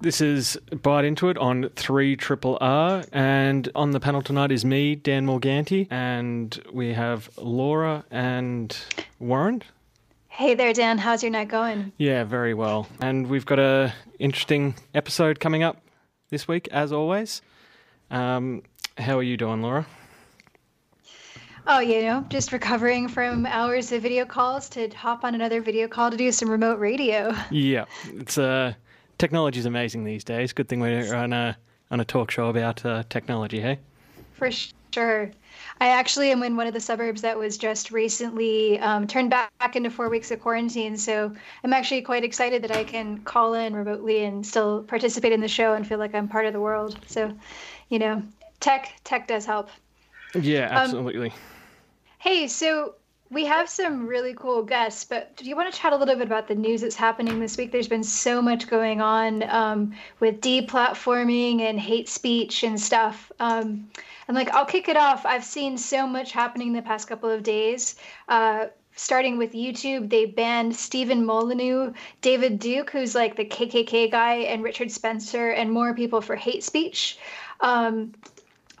This is Byte Into It on 3 Triple R, and on the panel tonight is me, Dan Morganti, and we have Laura and Warren. Hey there, Dan. How's your night going? Yeah, very well. And we've got a interesting episode coming up this week, as always. Um, how are you doing, Laura? Oh, you know, just recovering from hours of video calls to hop on another video call to do some remote radio. Yeah, it's uh, technology's amazing these days. Good thing we're on a on a talk show about uh, technology, hey? For sure. I actually am in one of the suburbs that was just recently um, turned back into four weeks of quarantine. So I'm actually quite excited that I can call in remotely and still participate in the show and feel like I'm part of the world. So, you know, tech tech does help. Yeah, absolutely. Um, hey, so we have some really cool guests, but do you want to chat a little bit about the news that's happening this week? There's been so much going on um, with deplatforming and hate speech and stuff. Um, and like, I'll kick it off. I've seen so much happening the past couple of days. Uh, starting with YouTube, they banned Stefan Molyneux, David Duke, who's like the KKK guy, and Richard Spencer, and more people for hate speech. Um,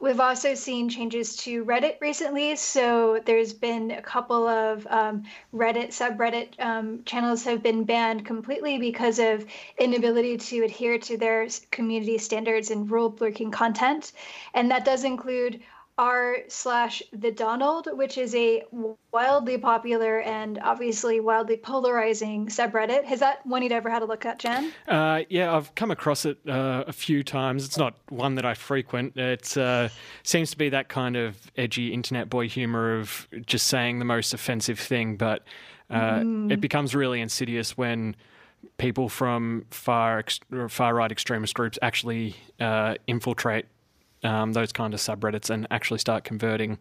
We've also seen changes to Reddit recently. So there's been a couple of um, Reddit subreddit um, channels have been banned completely because of inability to adhere to their community standards and rule breaking content. And that does include r slash the Donald, which is a wildly popular and obviously wildly polarizing subreddit. Has that one you'd ever had a look at, Jen? Uh, yeah, I've come across it uh, a few times. It's not one that I frequent. It uh, seems to be that kind of edgy internet boy humor of just saying the most offensive thing, but mm. it becomes really insidious when people from far far right extremist groups actually uh, infiltrate um, those kind of subreddits and actually start converting,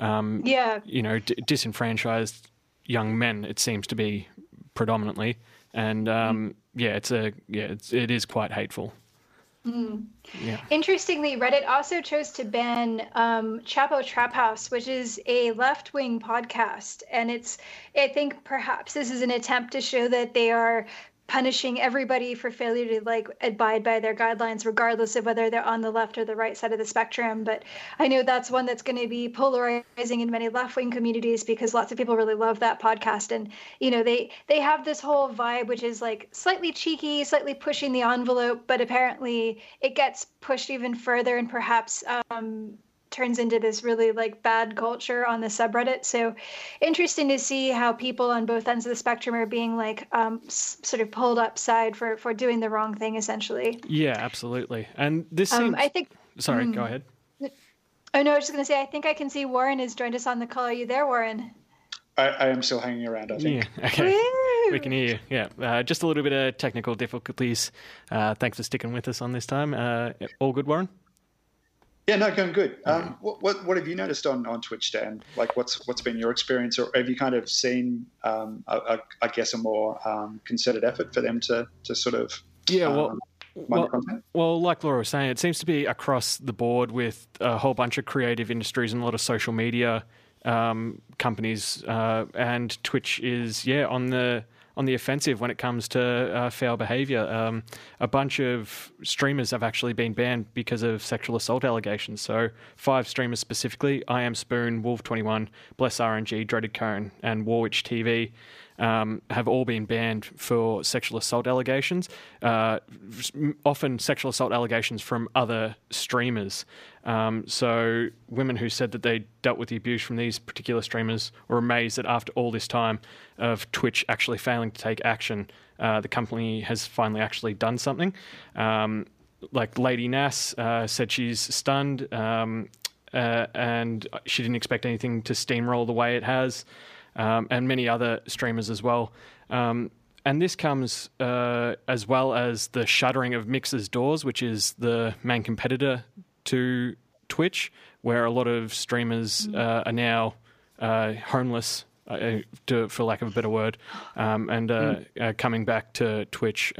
um, yeah, you know, d- disenfranchised young men. It seems to be predominantly, and um, mm. yeah, it's a yeah, it's, it is quite hateful. Mm. Yeah. Interestingly, Reddit also chose to ban um, Chapo Trap House, which is a left wing podcast. And it's, I think perhaps this is an attempt to show that they are punishing everybody for failure to like abide by their guidelines regardless of whether they're on the left or the right side of the spectrum. But i know that's one that's going to be polarizing in many left-wing communities because lots of people really love that podcast. And you know they they have this whole vibe which is like slightly cheeky slightly pushing the envelope but apparently it gets pushed even further and perhaps um, turns into this really like bad culture on the subreddit. So interesting to see how people on both ends of the spectrum are being like um, s- sort of pulled upside for for doing the wrong thing, essentially. Yeah, absolutely. And this seems... um, I think. Sorry, mm, go ahead. Oh no, I was just going to say I think I can see Warren has joined us on the call. Are you there, Warren? I, I am still hanging around. I think. Yeah. Okay. Woo! We can hear you. Yeah. Uh, just a little bit of technical difficulties. Uh, thanks for sticking with us on this time. Uh, all good, Warren. Yeah, no, going good. Um, what, what, what have you noticed on, on Twitch, Dan? Like, what's what's been your experience, or have you kind of seen, um, a, a, I guess, a more um, concerted effort for them to to sort of yeah, well. Um, well, well, like Laura was saying, it seems to be across the board with a whole bunch of creative industries and a lot of social media um, companies, uh, and Twitch is yeah on the on the offensive when it comes to uh, foul behaviour. Um, a bunch of streamers have actually been banned because of sexual assault allegations. So five streamers specifically: I am Spoon, Wolf Twenty One, Bless RNG, Dreaded Cone, and Warwitch TV um, have all been banned for sexual assault allegations, uh, often sexual assault allegations from other streamers. Um, so, women who said that they dealt with the abuse from these particular streamers were amazed that after all this time of Twitch actually failing to take action, uh, the company has finally actually done something. Um, like Lady Nas uh, said, she's stunned. Um, uh, and she didn't expect anything to steamroll the way it has um, and many other streamers as well. Um, and this comes uh, as well as the shuttering of Mixer's Doors, which is the main competitor to Twitch, where a lot of streamers mm. uh, are now uh, homeless uh, to, for lack of a better word, um, and uh, mm. coming back to Twitch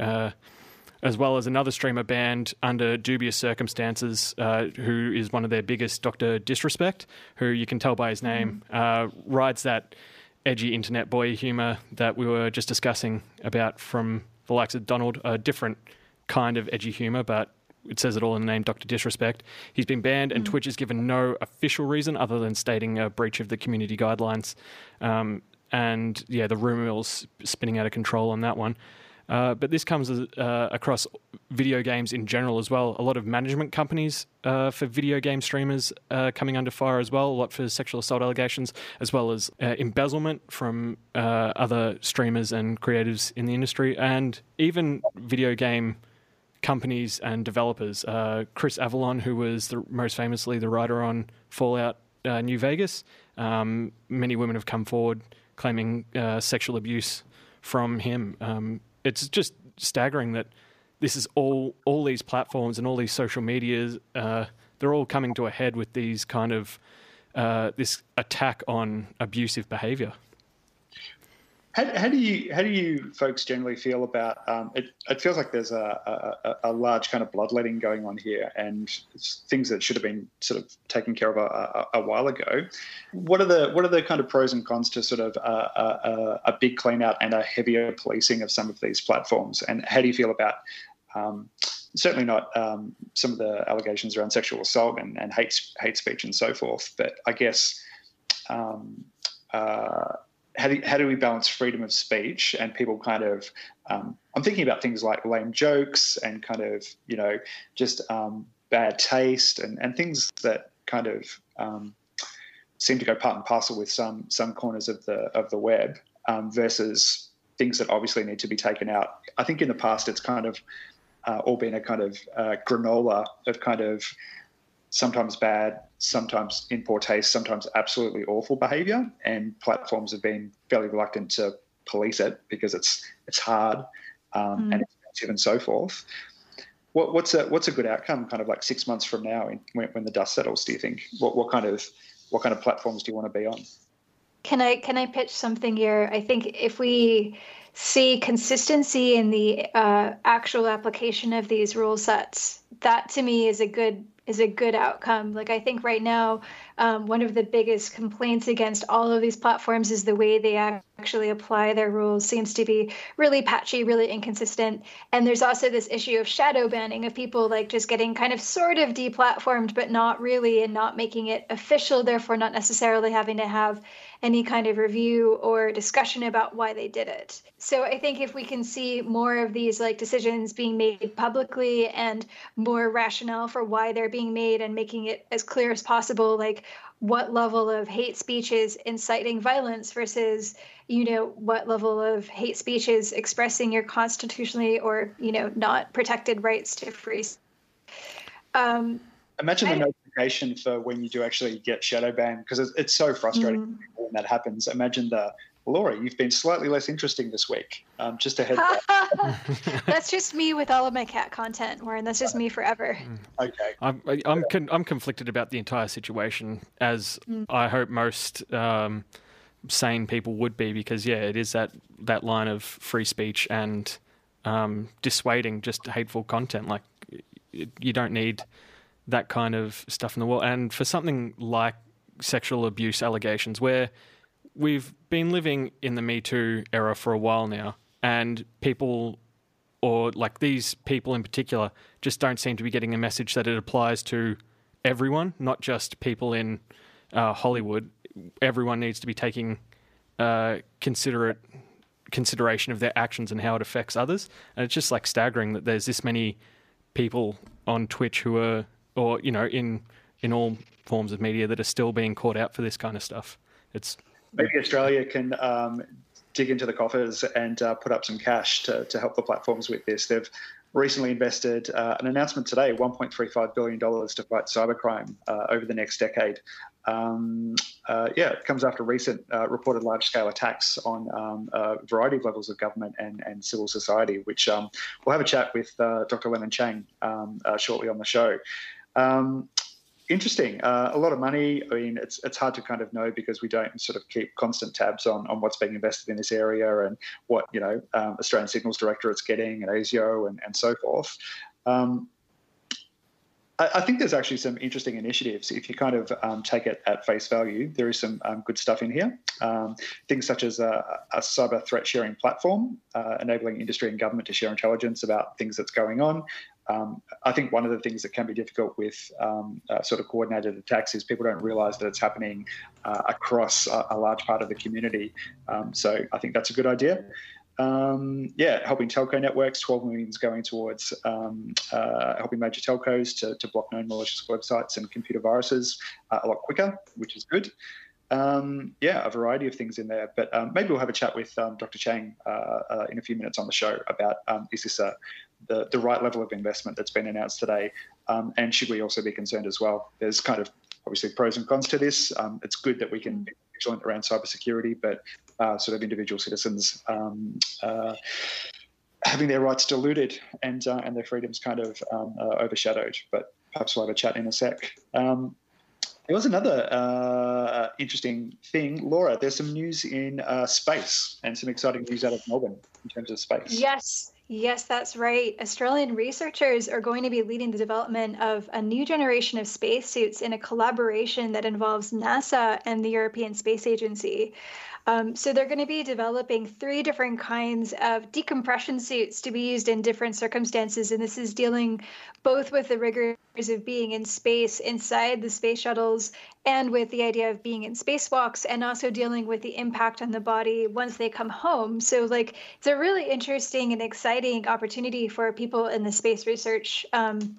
as well as another streamer banned under dubious circumstances, uh, who is one of their biggest, Dr. Disrespect, who you can tell by his name, mm. uh, rides that edgy internet boy humor that we were just discussing about from the likes of Donald, a different kind of edgy humor, but it says it all in the name Dr. Disrespect. He's been banned, and mm. Twitch has given no official reason other than stating a breach of the community guidelines. Um, and yeah, the rumor mill's spinning out of control on that one. Uh, but this comes uh, across video games in general as well. A lot of management companies uh, for video game streamers uh, coming under fire as well. A lot for sexual assault allegations, as well as uh, embezzlement from uh, other streamers and creatives in the industry, and even video game companies and developers. Chris Avellone, who was the, most famously the writer on Fallout New Vegas, um, many women have come forward claiming sexual abuse from him. Um, it's just staggering that this is all all these platforms and all these social medias. Uh, they're all coming to a head with these kind of uh, this attack on abusive behavior. How, how, do you how do you folks generally feel about um, it? It feels like there's a, a, a, large kind of bloodletting going on here, and things that should have been sort of taken care of a, a, while ago. What are the what are the kind of pros and cons to sort of a, a big clean out and a heavier policing of some of these platforms? And how do you feel about um, certainly not um, some of the allegations around sexual assault and, and hate hate speech and so forth, but I guess. Um, uh, how do, how do we balance freedom of speech and people kind of um, i'm thinking about things like lame jokes and kind of you know just um, bad taste and, and things that kind of um, seem to go part and parcel with some some corners of the of the web um, versus things that obviously need to be taken out. I think in the past it's kind of uh, all been a kind of uh, granola of kind of sometimes bad, sometimes in poor taste, sometimes absolutely awful behaviour, and platforms have been fairly reluctant to police it because it's it's hard um, mm. and expensive and so forth. What, what's a what's a good outcome? Kind of like six months from now, in, when, when the dust settles, do you think? What what kind of what kind of platforms do you want to be on? Can I can I pitch something here? I think if we see consistency in the uh, actual application of these rule sets, that to me is a good is a good outcome. Like I think right now, um, one of the biggest complaints against all of these platforms is the way they actually apply their rules seems to be really patchy, really inconsistent. And there's also this issue of shadow banning of people like just getting kind of sort of deplatformed, but not really, and not making it official. Therefore, not necessarily having to have any kind of review or discussion about why they did it. So I think if we can see more of these like decisions being made publicly and more rationale for why they're being made and making it as clear as possible, like what level of hate speech is inciting violence versus you know what level of hate speech is expressing your constitutionally or you know not protected rights to free um, imagine the notification for when you do actually get shadow banned because it's, it's so frustrating mm-hmm. when that happens imagine the Laura, you've been slightly less interesting this week. Um, just a heads that's just me with all of my cat content, Warren. That's just me forever. Mm. Okay. I'm I'm con- I'm conflicted about the entire situation, as mm. I hope most um, sane people would be, because yeah, it is that that line of free speech and um, dissuading just hateful content. Like you don't need that kind of stuff in the world, and for something like sexual abuse allegations, where we've been living in the Me Too era for a while now, and people, or like these people in particular, just don't seem to be getting a message that it applies to everyone, not just people in uh, Hollywood. Everyone needs to be taking uh, considerate consideration of their actions and how it affects others. And it's just like staggering that there's this many people on Twitch who are, or you know, in in all forms of media that are still being caught out for this kind of stuff. It's maybe Australia can um, dig into the coffers and uh, put up some cash to, to help the platforms with this. They've recently invested uh, an announcement today $1.35 billion to fight cybercrime uh, over the next decade. Um, uh, yeah, it comes after recent uh, reported large scale attacks on um, a variety of levels of government and, and civil society, which um, we'll have a chat with Dr. Lennon Chang shortly on the show. Um, interesting. Uh, a lot of money. I mean, it's it's hard to kind of know because we don't sort of keep constant tabs on, on what's being invested in this area and what you know um, Australian Signals Directorate's getting and ASIO and, and so forth. Um, I, think there's actually some interesting initiatives. If you kind of um, take it at face value, there is some um, good stuff in here. Um, things such as a, a, cyber threat sharing platform, uh, enabling industry and government to share intelligence about things that's going on. Um, I think one of the things that can be difficult with um, uh, sort of coordinated attacks is people don't realise that it's happening uh, across a, a, large part of the community. Um, so I think that's a good idea um, yeah, helping telco networks. 12 million is going towards um, uh, helping major telcos to, to, block known malicious websites and computer viruses uh, a lot quicker, which is good. Um, yeah, a variety of things in there. But um, maybe we'll have a chat with um, Dr. Chang uh, uh, in a few minutes on the show about um, is this a, the, the right level of investment that's been announced today? and should we also be concerned as well? There's kind of obviously pros and cons to this. it's good that we can be vigilant around cybersecurity, but uh, sort of individual citizens um, uh, having their rights diluted and uh, and their freedoms kind of um, uh, overshadowed. But perhaps we'll have a chat in a sec. Um, there was another uh, interesting thing, Laura. There's some news in uh, space and some exciting news out of Melbourne in terms of space. Yes, Yes, that's right. Australian researchers are going to be leading the development of a new generation of spacesuits in a collaboration that involves NASA and the European Space Agency. Um, so they're going to be developing three different kinds of decompression suits to be used in different circumstances. And this is dealing both with the rigors of being in space inside the space shuttles and with the idea of being in spacewalks and also dealing with the impact on the body once they come home. So, like, it's a really interesting and exciting opportunity for people in the space research. Um,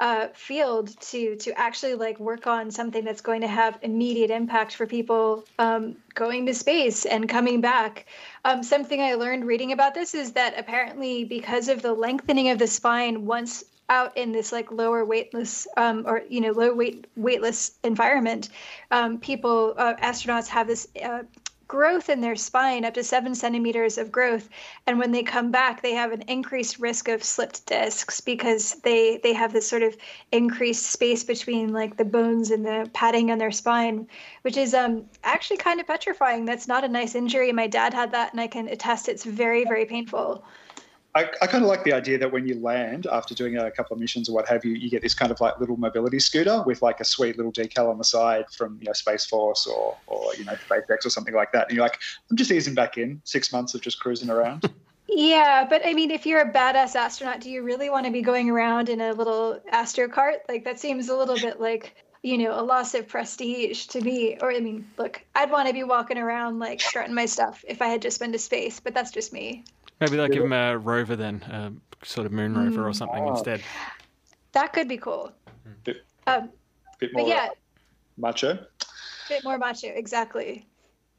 uh, field to to actually like work on something that's going to have immediate impact for people um, going to space and coming back. Um, something I learned reading about this is that apparently because of the lengthening of the spine once out in this like lower weightless um, or you know low weight weightless environment, um, people uh, astronauts have this uh, growth in their spine, up to seven centimeters of growth. And when they come back, they have an increased risk of slipped discs because they they have this sort of increased space between like the bones and the padding on their spine, which is um actually kind of petrifying. That's not a nice injury. My dad had that, and I can attest it's very very painful. I, I kind of like the idea that when you land after doing a couple of missions or what have you, you get this kind of like little mobility scooter with like a sweet little decal on the side from you know Space Force or or you know SpaceX or something like that. And you're like, I'm just easing back in. Six months of just cruising around. Yeah, but I mean, if you're a badass astronaut, do you really want to be going around in a little astro cart? Like that seems a little bit like you know a loss of prestige to me. Or I mean, look, I'd want to be walking around like strutting my stuff if I had just been to space, but that's just me. Maybe they'll give him a rover then, a sort of moon rover mm. or something oh. instead. That could be cool. Bit, um, bit more yeah, macho. Bit more macho, exactly.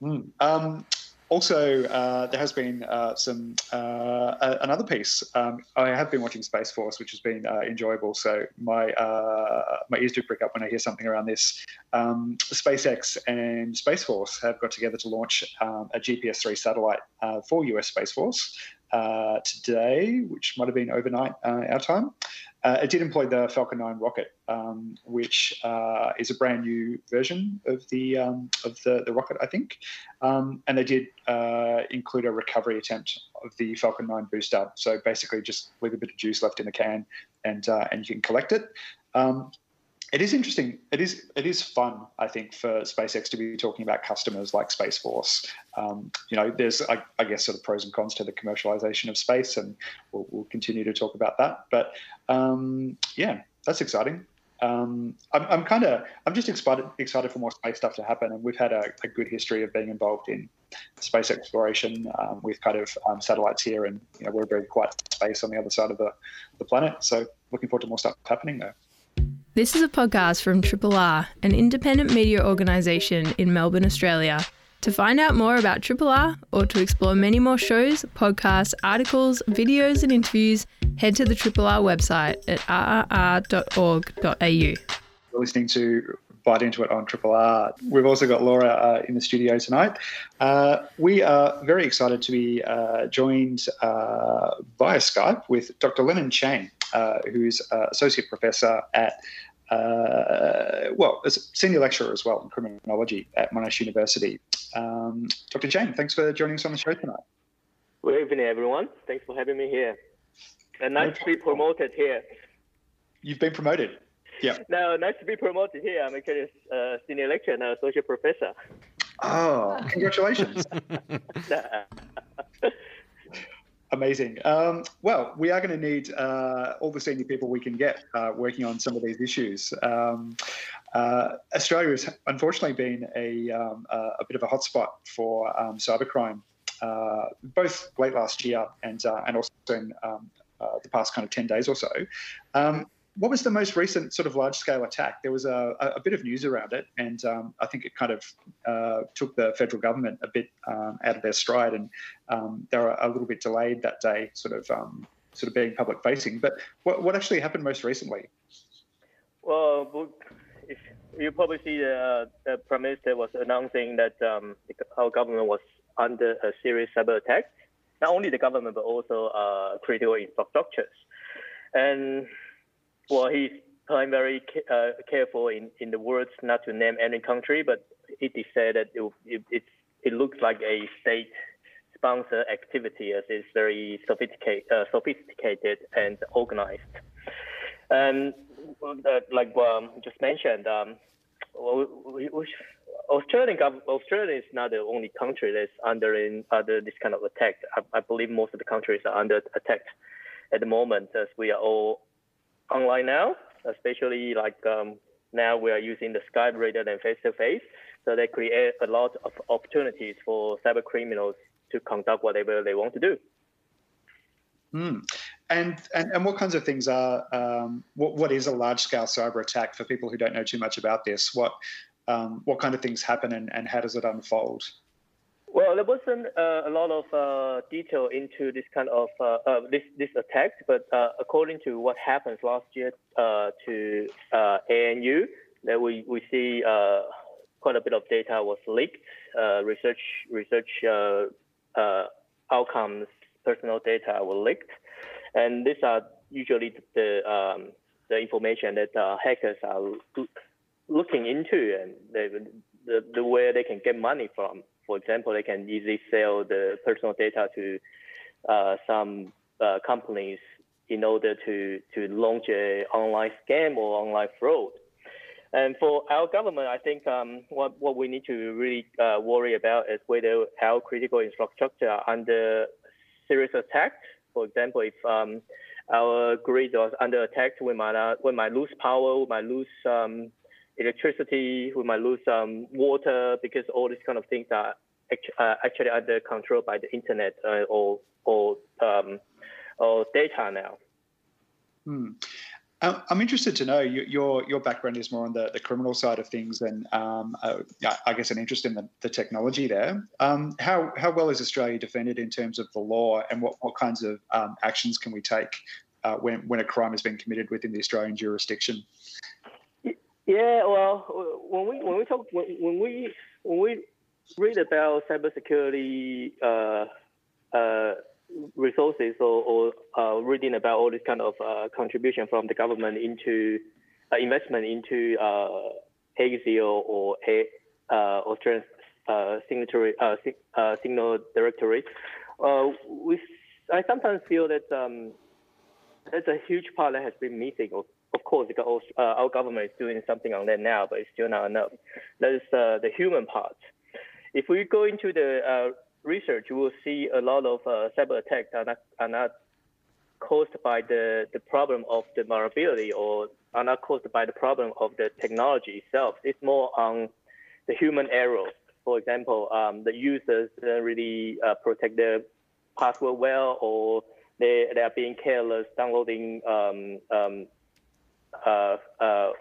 Mm. Um, also, uh, there has been uh, some uh, another piece. Um, I have been watching Space Force, which has been uh, enjoyable. So my uh, my ears do prick up when I hear something around this. Um, SpaceX and Space Force have got together to launch um, a GPS three satellite uh, for US Space Force today, which might have been overnight our time. Uh, it did employ the Falcon 9 rocket, um, which uh, is a brand new version of the um, of the, the rocket, I think. Um, and they did uh, include a recovery attempt of the Falcon 9 booster. So basically, just leave a bit of juice left in the can, and uh, and you can collect it. Um, it is interesting. It is it is fun, I think, for SpaceX to be talking about customers like Space Force. Um, you know, there's I, I, guess sort of pros and cons to the commercialization of space, and we'll, we'll continue to talk about that. But um, yeah, that's exciting. Um, I'm, I'm kind of I'm just excited excited for more space stuff to happen, and we've had a, a good history of being involved in space exploration um, with kind of um, satellites here, and you know we're very quiet space on the other side of the, the planet. So looking forward to more stuff happening there. This is a podcast from Triple R, an independent media organisation in Melbourne, Australia. To find out more about Triple R or to explore many more shows, podcasts, articles, videos, and interviews, head to the Triple R website at rrr.org.au. We're listening to Byte Into It on Triple R. We've also got Laura uh, in the studio tonight. Uh, we are very excited to be uh, joined uh, via Skype with Dr. Lennon Chang, who's Associate Professor at uh, well, as a senior lecturer as well in criminology at Monash University. Um, Dr. Chang, thanks for joining us on the show tonight. Good evening, everyone. Thanks for having me here. And nice to be promoted here. You've been promoted. Yeah. No, nice to be promoted here. I'm actually a senior lecturer and associate professor. Oh, congratulations. Amazing. Um, well, we are going to need uh, all the senior people we can get uh, working on some of these issues. Um, uh, Australia has unfortunately been a, um, a bit of a hotspot for um, cybercrime, uh, both late last year and uh, and also in um, uh, the past kind of 10 days or so. What was the most recent sort of large scale attack? There was a, a bit of news around it, and um, I think it kind of uh, took the federal government a bit um, out of their stride, and um, they were a little bit delayed that day, sort of um, sort of being public facing. But what, what actually happened most recently? Well, if you probably see the, the prime minister was announcing that um, our government was under a serious cyber attack. Not only the government, but also uh, critical infrastructures, and well, he's I'm very uh, careful in, in the words not to name any country, but it is said that it, it, it, it looks like a state sponsor activity as it's very sophisticated, uh, sophisticated and organized. And uh, like um, just mentioned, um, Australian Australia is not the only country that's under in under this kind of attack. I, I believe most of the countries are under attack at the moment, as we are all online now, especially like um, now we are using the Skype rather than face to face. So they create a lot of opportunities for cyber criminals to conduct whatever they want to do. Mm. And, and and what kinds of things are um, what what is a large scale cyber attack for people who don't know too much about this? What um, what kind of things happen and, and how does it unfold? Well, there wasn't uh, a lot of uh, detail into this kind of uh, uh this this attack, but uh, according to what happened last year uh, to ANU, that we we see quite a bit of data was leaked, research research outcomes, personal data were leaked, and these are usually the um, the information that hackers are looking into and they, the the way they can get money from for example, they can easily sell the personal data to uh, some uh, companies in order to, to launch an online scam or online fraud. And for our government, I think um, what, what we need to really uh, worry about is whether our critical infrastructure are under serious attack. For example, if um, our grid was under attack, we might, uh, we might lose power, we might lose um, electricity, we might lose um, water because all these kind of things are uh, actually under control by the internet uh, or or um, or data now. Hmm. I'm interested to know your your background is more on the, the criminal side of things and um, uh, I guess an interest in the, the technology there. Um, how how well is Australia defended in terms of the law and what, what kinds of um, actions can we take uh, when when a crime has been committed within the Australian jurisdiction? Yeah, well, when we when we talk when, when we when we read about cybersecurity uh, uh, resources or, or uh, reading about all this kind of uh, contribution from the government into uh, investment into uh, ASIO or a Australian signatory signal directory, we I sometimes feel that um, there's a huge part that has been missing course, because uh, our government is doing something on that now, but it's still not enough. That is uh, the human part. If we go into the uh, research, we will see a lot of uh, cyber attacks are not, are not caused by the, the problem of the vulnerability or are not caused by the problem of the technology itself. It's more on the human error. For example, um, the users don't really uh, protect their password well or they, they are being careless downloading um, um, uh, uh,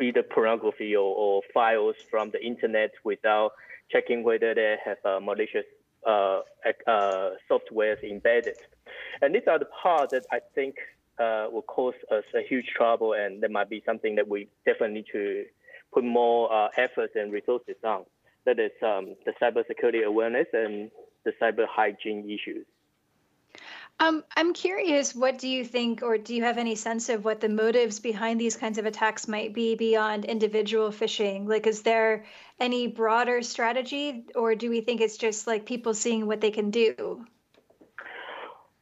either pornography or, or, files from the internet without checking whether they have uh, malicious uh, uh, software embedded. And these are the parts that I think uh, will cause us a huge trouble, and that might be something that we definitely need to put more uh, efforts and resources on. That is um, the cybersecurity awareness and the cyber hygiene issues. Um, I'm curious, what do you think, or do you have any sense of what the motives behind these kinds of attacks might be beyond individual phishing? Like, is there any broader strategy, or do we think it's just like people seeing what they can do?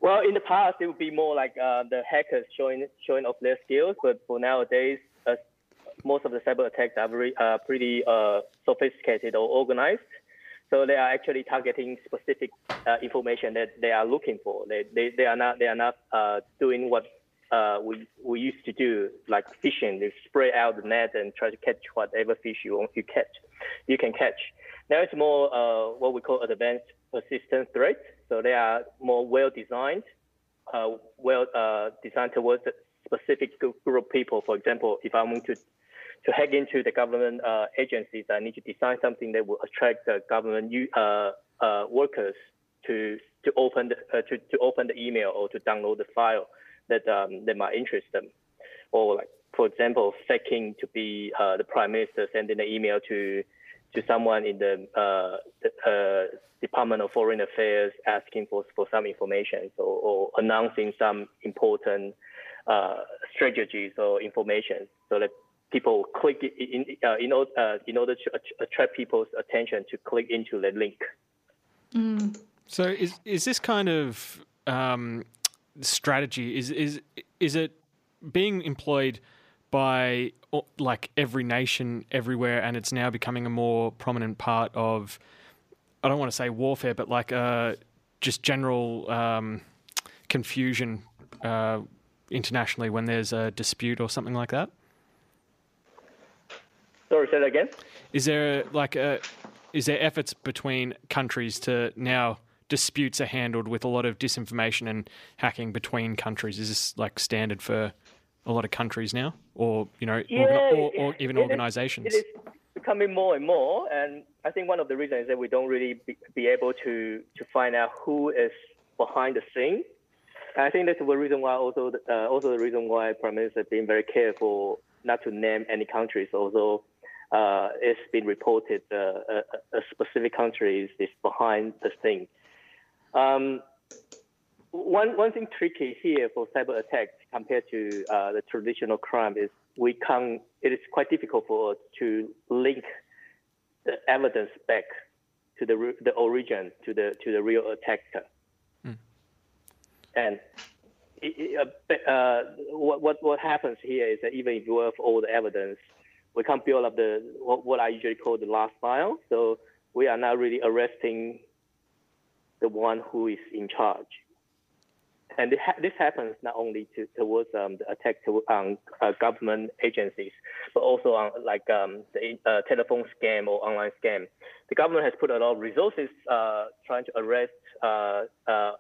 Well, in the past, it would be more like uh, the hackers showing showing off their skills, but for nowadays, uh, most of the cyber attacks are very uh, pretty uh, sophisticated or organized. So they are actually targeting specific uh, information that they are looking for. They, they, they are not they are not uh, doing what uh, we we used to do like fishing. They spray out the net and try to catch whatever fish you want you catch. You can catch. Now it's more uh, what we call advanced persistent threats. So they are more well designed, uh, well uh, designed towards a specific group of people. For example, if I want to to hack into the government uh, agencies, I need to design something that will attract the government uh, uh, workers to to open the, uh, to, to open the email or to download the file that um, that might interest them, or like for example, faking to be uh, the prime minister sending an email to to someone in the, uh, the Department of Foreign Affairs asking for for some information, so, or announcing some important strategies or information, so that people click in uh, in, uh, in order to attract people's attention to click into the link. Mm. So is is this kind of um, strategy is is is it being employed by like every nation everywhere, and it's now becoming a more prominent part of I don't want to say warfare, but like uh, just general um, confusion uh, internationally when there's a dispute or something like that. Sorry, say that again. Is there like a is there efforts between countries to now disputes are handled with a lot of disinformation and hacking between countries? Is this like standard for a lot of countries now, or you know, yeah, or, or, even it organizations? Is, it is becoming more and more, and I think one of the reasons is that we don't really be, be able to to find out who is behind the scene. And I think that's the reason why also uh, also the reason why Prime Minister has been very careful not to name any countries, although uh, it's been reported uh, a, a, specific country is, is behind the thing. Um, one, one thing tricky here for cyber attacks compared to uh, the traditional crime is we can it is quite difficult for us to link the evidence back to the the origin to the to the real attacker. Mm. And it, uh, uh, what, what what happens here is that even if you have all the evidence, we can't build up the what, what I usually call the last mile. So we are now really arresting the one who is in charge. And this happens not only to, towards um, the attack to, on uh, government agencies, but also on like um, the uh, telephone scam or online scam. The government has put a lot of resources uh, trying to arrest uh, uh,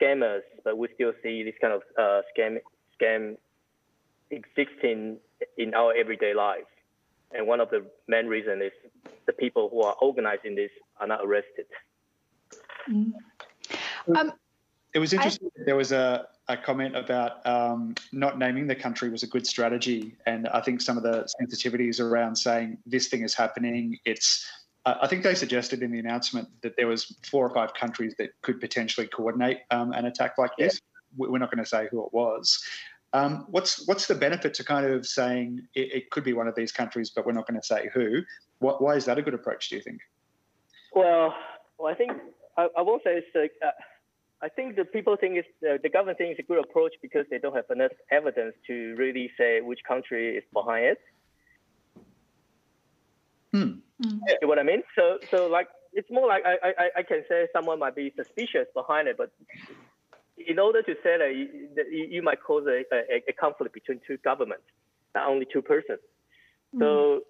scammers, but we still see this kind of uh, scam scam existing in our everyday life. And one of the main reasons is the people who are organizing this are not arrested. Mm-hmm. Um, it was interesting. I, there was a, a comment about um, not naming the country was a good strategy, and I think some of the sensitivities around saying this thing is happening. It's I think they suggested in the announcement that there was four or five countries that could potentially coordinate um, an attack like this. Yeah. We're not going to say who it was, um, what's what's the benefit to kind of saying it, it, could be one of these countries, but we're not going to say who? What, why is that a good approach? Do you think? Well, well I think I, I won't say it's. Like, uh, I think the people think it's uh, the government thinks it's a good approach because they don't have enough evidence to really say which country is behind it. Hmm. You know what I mean? So, so like it's more like I, I, I can say someone might be suspicious behind it, but in order to say that, you, you might cause a, a, a, conflict between two governments, not only two persons. Mm. So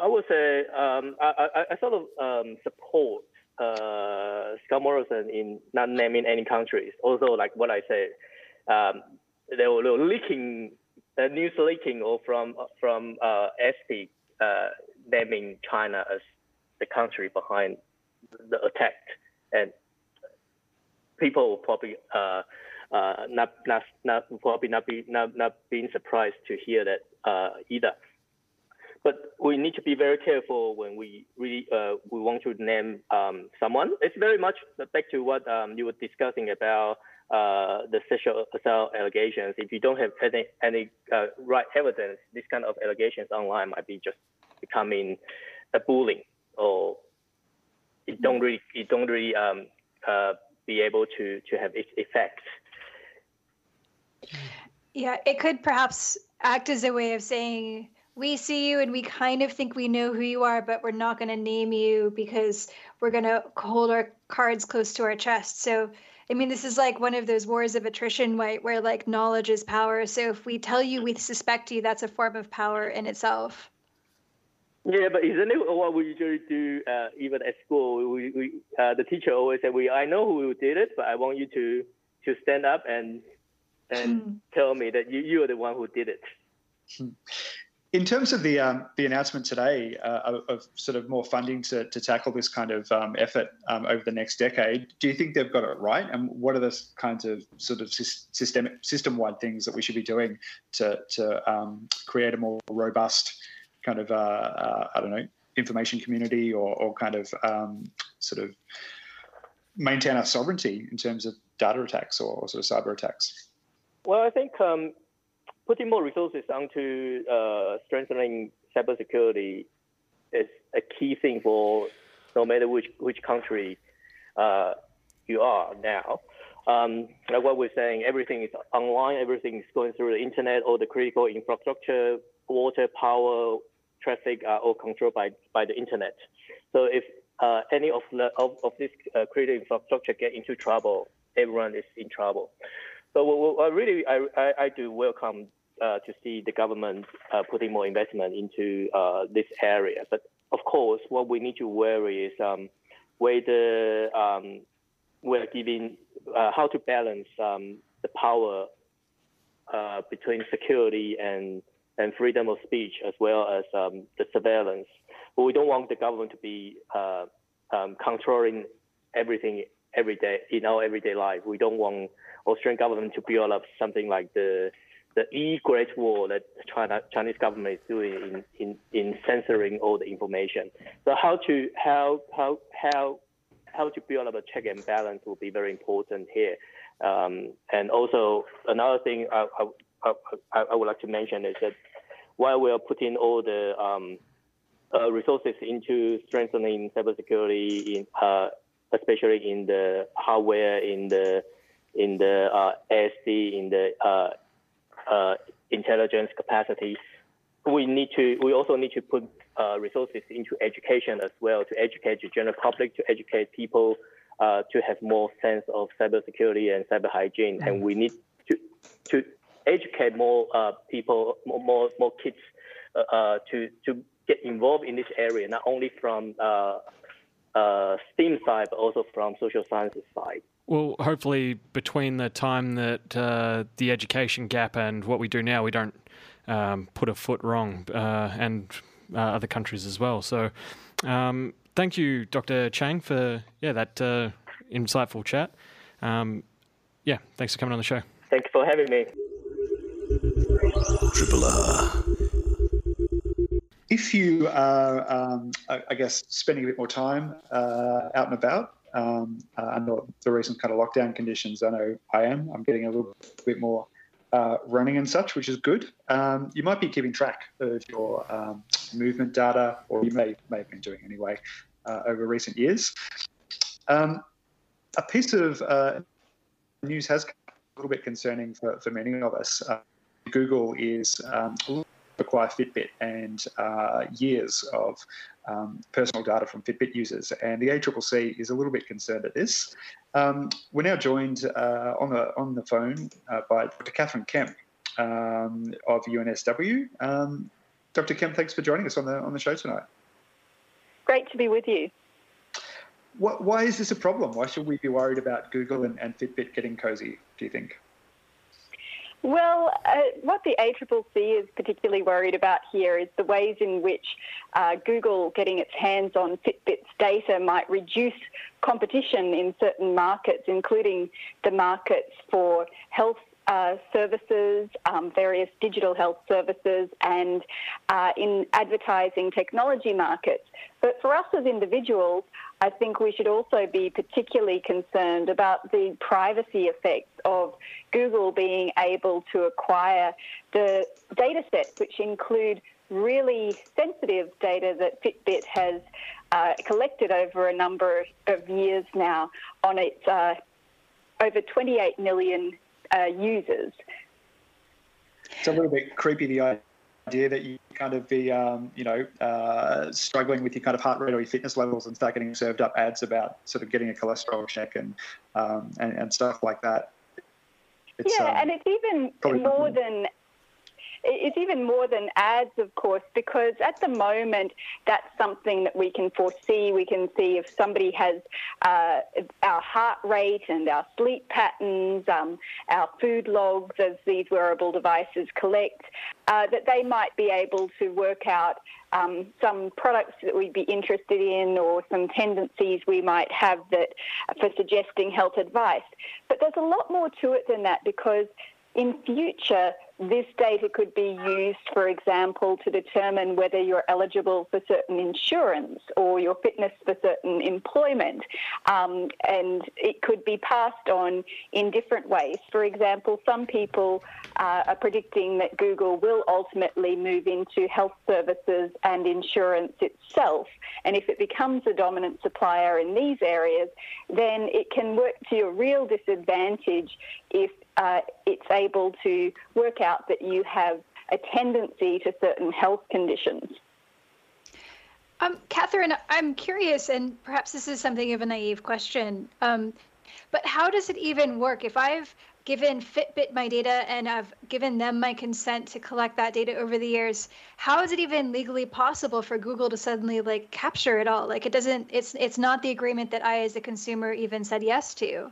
I would say um, I, I, I, sort of um, support uh, Scott Morrison in not naming any countries. Also, like what I said, um, they were leaking, uh, news leaking or from from uh, SP uh, naming China as the country behind the attack, and people probably uh, uh, not, not, not probably not be not, not being surprised to hear that uh, either. But we need to be very careful when we really uh, we want to name um, someone. It's very much back to what um, you were discussing about uh, the sexual assault allegations, if you don't have any, any uh, right evidence, this kind of allegations online might be just becoming a bullying, or it don't really it don't really um, uh, be able to to have its effect. Yeah, it could perhaps act as a way of saying we see you and we kind of think we know who you are, but we're not going to name you because we're going to hold our cards close to our chest. So I mean, this is like one of those wars of attrition, right, where like knowledge is power. So if we tell you we suspect you, that's a form of power in itself. Yeah, but isn't it what we usually do uh, even at school? We, we uh, the teacher always said, "We I know who did it, but I want you to to stand up and and hmm. tell me that you you are the one who did it." Hmm. In terms of the um, the announcement today uh, of, of, sort of more funding to, to tackle this kind of um, effort um, over the next decade, do you think they've got it right? And what are the kinds of sort of system system wide things that we should be doing to to um, create a more robust kind of uh, uh, I don't know information community or, or kind of um, sort of maintain our sovereignty in terms of data attacks or, or sort of cyber attacks? Well, I think um, putting more resources onto uh, strengthening cybersecurity is a key thing for no matter which which country uh, you are now. Um, like what we're saying, everything is online, everything is going through the internet, all the critical infrastructure, water, power, traffic are all controlled by, by the internet. So if uh, any of the of, of this uh, critical infrastructure get into trouble, everyone is in trouble. So I really I, I, I do welcome uh, to see the government uh, putting more investment into uh, this area. But of course, what we need to worry is um, whether um, we're giving uh, how to balance um, the power between security and and freedom of speech as well as um, the surveillance. But we don't want the government to be uh, um, controlling everything every day in our everyday life. We don't want Australian government to build up something like the the e-great wall that China Chinese government is doing in, in, in censoring all the information. So how to how how how how to build up a check and balance will be very important here. Um, and also another thing I, I, I, I, would like to mention is that while we are putting all the um, uh, resources into strengthening cybersecurity, in, uh, especially in the hardware, in the in the uh, ASD, in the uh, uh, intelligence capacity. We need to. We also need to put uh, resources into education as well to educate the general public, to educate people, to have more sense of cybersecurity and cyber hygiene. And we need to to educate more uh, people, more more, more kids, uh, uh, to to get involved in this area, not only from STEAM side, but also from social sciences side. Well, hopefully, between the time that uh, the education gap and what we do now, we don't um, put a foot wrong, uh, and uh, other countries as well. So, um, thank you, Dr. Chang, for yeah that uh, insightful chat. Um, yeah, thanks for coming on the show. Thank you for having me. Triple R. If you are, um, I guess, spending a bit more time uh, out and about, um, uh, under the recent kind of lockdown conditions. I know I am. I'm getting a little bit more uh, running and such, which is good. Um, you might be keeping track of your um, movement data, or you may may have been doing anyway uh, over recent years. Um, a piece of uh, news has a little bit concerning for, for many of us. Google is um, acquire Fitbit and uh, years of um, personal data from Fitbit users. And the ACCC is a little bit concerned at this. Um, we're now joined uh, on the on the phone uh, by Dr. Katharine Kemp um, of UNSW. Um, Dr. Kemp, thanks for joining us on the on the show tonight. Great to be with you. What, why is this a problem? Why should we be worried about Google and, and Fitbit getting cozy? Do you think? Well, uh, what the ACCC is particularly worried about here is the ways in which uh, Google getting its hands on Fitbit's data might reduce competition in certain markets, including the markets for health uh, services, um, various digital health services, and uh, in advertising technology markets. But for us as individuals, I think we should also be particularly concerned about the privacy effects of Google being able to acquire the data sets, which include really sensitive data that Fitbit has uh, collected over a number of years now on its uh, over 28 million uh, users. It's a little bit creepy, the idea that you kind of be, um, you know, uh, struggling with your kind of heart rate or your fitness levels and start getting served up ads about sort of getting a cholesterol check and um, and, and, stuff like that. It's, yeah, um, and it's even more than it's even more than ads, of course, because at the moment that's something that we can foresee. We can see if somebody has uh, our heart rate and our sleep patterns, um, our food logs as these wearable devices collect, uh, that they might be able to work out um, some products that we'd be interested in or some tendencies we might have that for suggesting health advice. But there's a lot more to it than that because in future, this data could be used, for example, to determine whether you're eligible for certain insurance or your fitness for certain employment. Um, and it could be passed on in different ways. For example, some people uh, are predicting that Google will ultimately move into health services and insurance itself. And if it becomes a dominant supplier in these areas, then it can work to your real disadvantage if uh, it's able to work out that you have a tendency to certain health conditions. Um, Katharine, I'm curious, and perhaps this is something of a naive question, um, but how does it even work? If I've given Fitbit my data and I've given them my consent to collect that data over the years, how is it even legally possible for Google to suddenly like capture it all? Like it doesn't, it's it's not the agreement that I as a consumer even said yes to.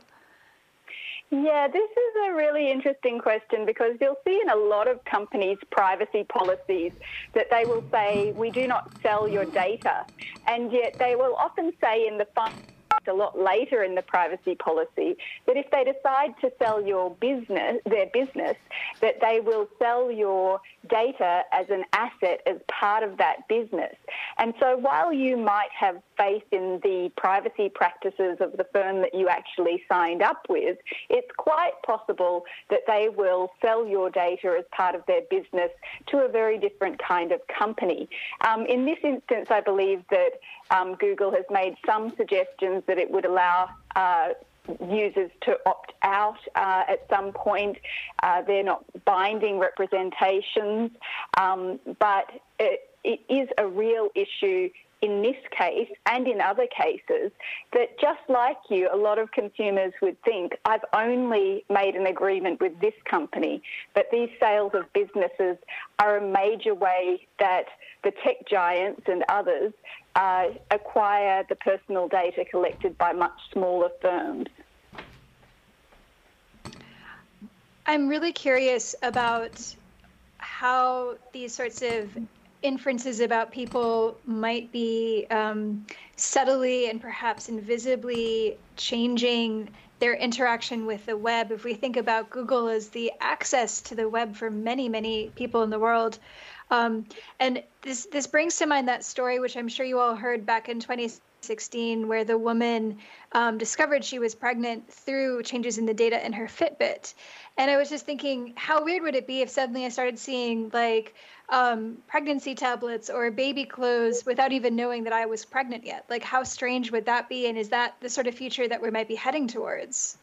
Yeah, this is a really interesting question because you'll see in a lot of companies' privacy policies that they will say, we do not sell your data. And yet they will often say in the a lot later in the privacy policy that if they decide to sell your business, their business, that they will sell your data as an asset as part of that business. And so while you might have faith in the privacy practices of the firm that you actually signed up with, it's quite possible that they will sell your data as part of their business to a very different kind of company. Um, in this instance, I believe that um, Google has made some suggestions that it would allow uh, users to opt out uh, at some point. Uh, they're not binding representations, um, but it, it is a real issue in this case and in other cases that just like you, a lot of consumers would think, I've only made an agreement with this company, but these sales of businesses are a major way that the tech giants and others uh, acquire the personal data collected by much smaller firms. I'm really curious about how these sorts of inferences about people might be um, subtly and perhaps invisibly changing their interaction with the web. If we think about Google as the access to the web for many, many people in the world, um, and this this brings to mind that story, which I'm sure you all heard back in 2016, where the woman um, discovered she was pregnant through changes in the data in her Fitbit. And I was just thinking, how weird would it be if suddenly I started seeing like um, pregnancy tablets or baby clothes without even knowing that I was pregnant yet? Like, how strange would that be? And is that the sort of future that we might be heading towards?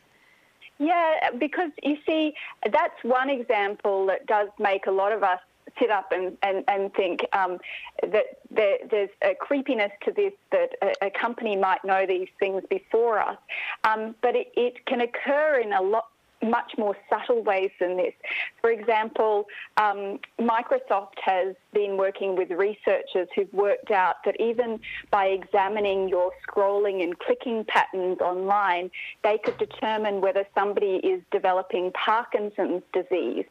Yeah, because you see, that's one example that does make a lot of us sit up and, and, and think um, that there, there's a creepiness to this, that a, a, company might know these things before us. Um, but it, it can occur in a lot much more subtle ways than this. For example, um, Microsoft has been working with researchers who've worked out that even by examining your scrolling and clicking patterns online, they could determine whether somebody is developing Parkinson's disease.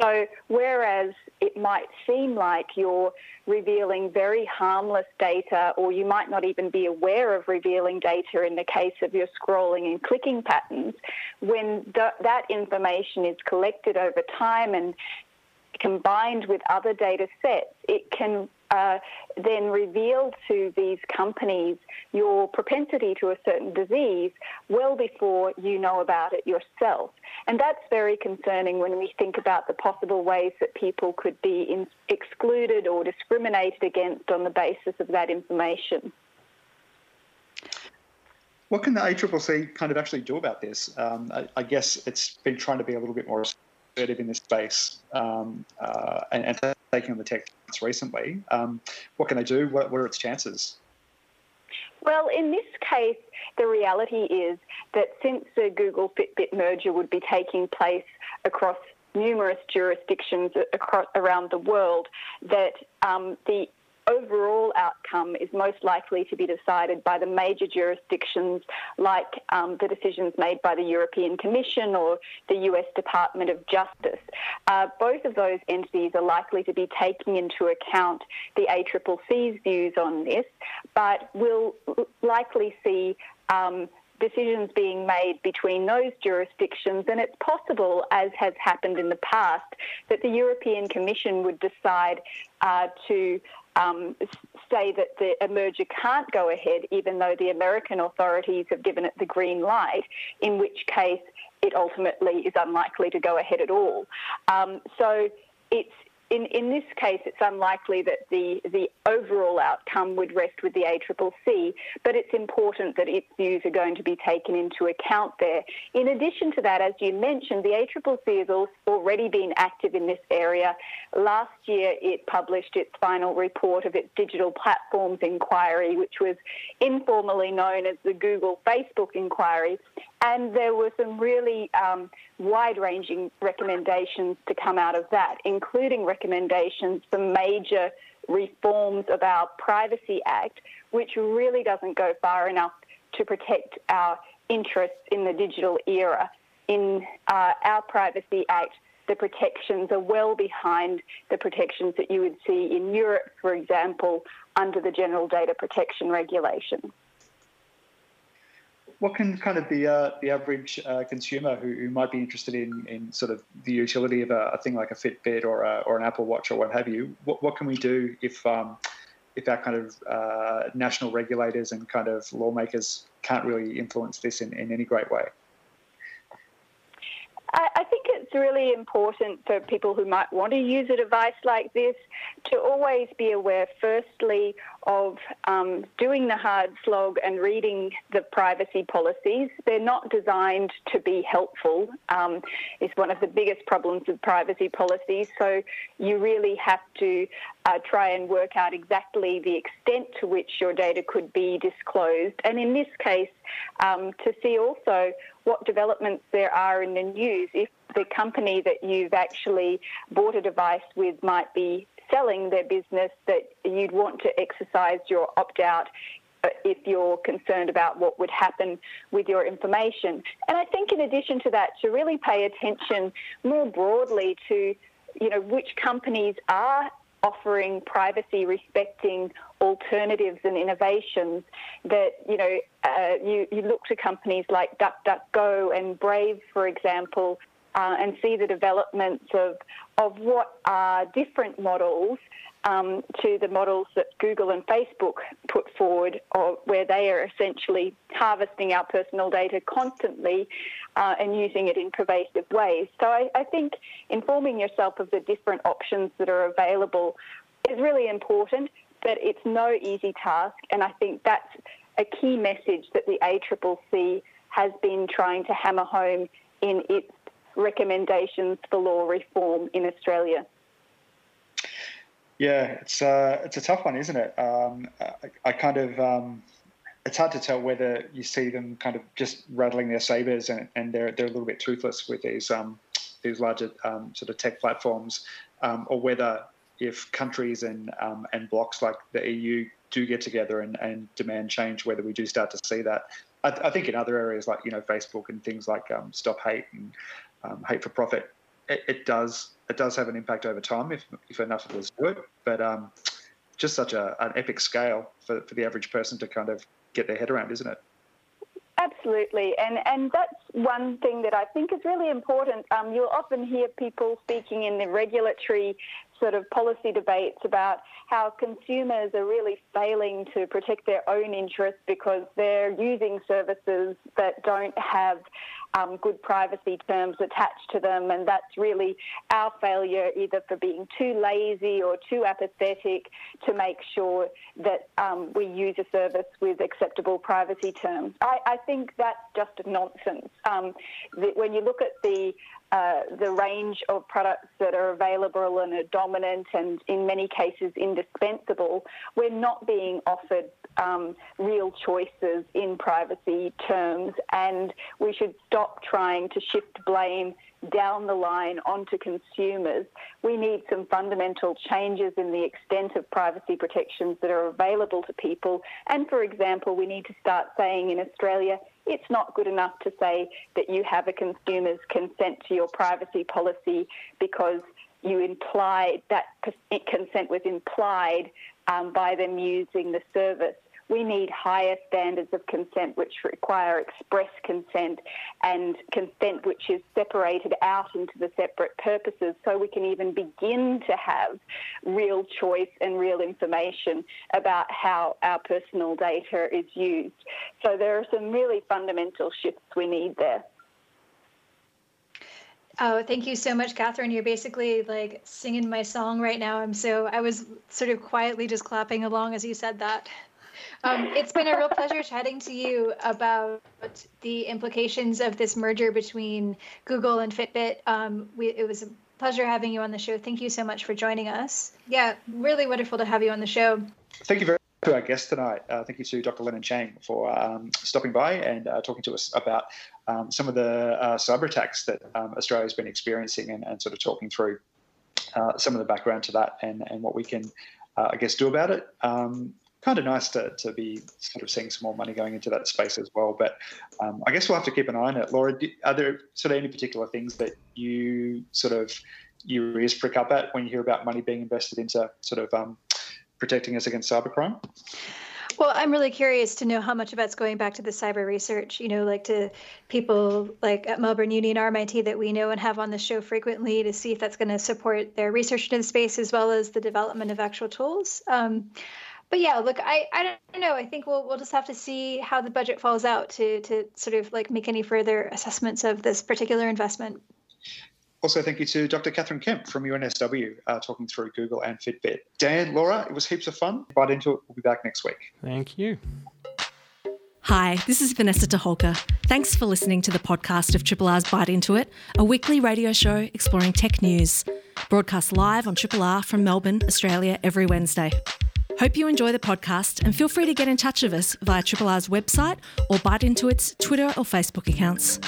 So, whereas it might seem like you're revealing very harmless data, or you might not even be aware of revealing data in the case of your scrolling and clicking patterns, when th- that information is collected over time and combined with other data sets, it can uh, then reveal to these companies your propensity to a certain disease well before you know about it yourself. And that's very concerning when we think about the possible ways that people could be in, excluded or discriminated against on the basis of that information. What can the ACCC kind of actually do about this? Um, I, I, guess it's been trying to be a little bit more assertive in this space um, uh, and, and, taking on the tech recently. Um, what can they do? What, what are its chances? Well, in this case, the reality is that since the Google Fitbit merger would be taking place across numerous jurisdictions across around the world, that um, the overall outcome is most likely to be decided by the major jurisdictions like um, the decisions made by the European Commission or the US Department of Justice. Uh, both of those entities are likely to be taking into account the ACCC's views on this, but we'll likely see um, decisions being made between those jurisdictions. And it's possible, as has happened in the past, that the European Commission would decide uh, to um, say that the merger can't go ahead, even though the American authorities have given it the green light, in which case it ultimately is unlikely to go ahead at all. Um, so it's in, in this case, it's unlikely that the, the overall outcome would rest with the ACCC, but it's important that its views are going to be taken into account there. In addition to that, as you mentioned, the ACCC has already been active in this area. Last year, it published its final report of its digital platforms inquiry, which was informally known as the Google Facebook inquiry, and there were some really um, wide ranging recommendations to come out of that, including recommendations for major reforms of our Privacy Act, which really doesn't go far enough to protect our interests in the digital era. In uh, our Privacy Act, the protections are well behind the protections that you would see in Europe, for example, under the General Data Protection Regulation what can kind of the uh, the average uh, consumer who, who might be interested in, in sort of the utility of a, a thing like a Fitbit or a, or an Apple Watch or what have you? What, what can we do if um, if our kind of uh, national regulators and kind of lawmakers can't really influence this in, in any great way? I think it's really important for people who might want to use a device like this to always be aware, firstly, of um, doing the hard slog and reading the privacy policies. They're not designed to be helpful, um, is one of the biggest problems with privacy policies. So you really have to uh, try and work out exactly the extent to which your data could be disclosed. And in this case, um, to see also what developments there are in the news. If the company that you've actually bought a device with might be selling their business, that you'd want to exercise your opt out uh, if you're concerned about what would happen with your information. And I think, in addition to that, to really pay attention more broadly to you know which companies are offering privacy respecting alternatives and innovations that you know uh, you, you look to companies like DuckDuckGo and Brave for example uh, and see the developments of of what are different models um, to the models that Google and Facebook put forward, or where they are essentially harvesting our personal data constantly uh, and using it in pervasive ways. So I, I think informing yourself of the different options that are available is really important, but it's no easy task, and I think that's a key message that the ACCC has been trying to hammer home in its recommendations for law reform in Australia. Yeah, it's uh, it's a tough one, isn't it? Um, I, I, kind of um, it's hard to tell whether you see them kind of just rattling their sabers and, and they're they're a little bit toothless with these um, these larger um, sort of tech platforms, um, or whether if countries and um, and blocs like the EU do get together and, and demand change, whether we do start to see that. I, I think in other areas like you know Facebook and things like Stop Hate and Hate for Profit, it, it does it does have an impact over time if, if enough of us do it. But um, just such a, an epic scale for, for the average person to kind of get their head around, isn't it? Absolutely, and and that's one thing that I think is really important. Um, you'll often hear people speaking in the regulatory sort of policy debates about how consumers are really failing to protect their own interests because they're using services that don't have um, good privacy terms attached to them, and that's really our failure either for being too lazy or too apathetic to make sure that um, we use a service with acceptable privacy terms. I, I think that's just nonsense. Um, the, when you look at the uh, the range of products that are available and are dominant and in many cases indispensable, we're not being offered um, real choices in privacy terms, and we should stop trying to shift blame down the line onto consumers. We need some fundamental changes in the extent of privacy protections that are available to people. And for example, we need to start saying in Australia, it's not good enough to say that you have a consumer's consent to your privacy policy because you implied that consent was implied um, by them using the service we need higher standards of consent which require express consent and consent which is separated out into the separate purposes so we can even begin to have real choice and real information about how our personal data is used. So there are some really fundamental shifts we need there. Oh, thank you so much, Katharine. You're basically like singing my song right now. I'm so I was sort of quietly just clapping along as you said that. Um, it's been a real pleasure chatting to you about the implications of this merger between Google and Fitbit. Um, we, it was a pleasure having you on the show. Thank you so much for joining us. Yeah, really wonderful to have you on the show. Thank you very much to our guest tonight. Uh, thank you to Dr. Lennon Chang for um, stopping by and uh, talking to us about um, some of the uh, cyber attacks that um, Australia's been experiencing and, and, sort of talking through uh, some of the background to that and, and what we can, uh, I guess, do about it. Kind of nice to, to be sort of seeing some more money going into that space as well. But um, I guess we'll have to keep an eye on it. Laura, are there sort of any particular things that you sort of your ears prick up at when you hear about money being invested into sort of um, protecting us against cybercrime? Well, I'm really curious to know how much of that's going back to the cyber research, you know, like to people like at Melbourne Uni and RMIT that we know and have on the show frequently to see if that's going to support their research in the space as well as the development of actual tools. Um, but yeah, look, I, I don't know. I think we'll we'll just have to see how the budget falls out to to sort of like make any further assessments of this particular investment. Also, thank you to Dr. Katharine Kemp from UNSW uh, talking through Google and Fitbit. Dan, Laura, it was heaps of fun. Byte Into It. We'll be back next week. Thank you. Hi, this is Vanessa Toholka. Thanks for listening to the podcast of Triple R's Byte Into It, a weekly radio show exploring tech news. Broadcast live on Triple R from Melbourne, Australia, every Wednesday. Hope you enjoy the podcast and feel free to get in touch with us via Triple R's website or Byte Into Its Twitter or Facebook accounts.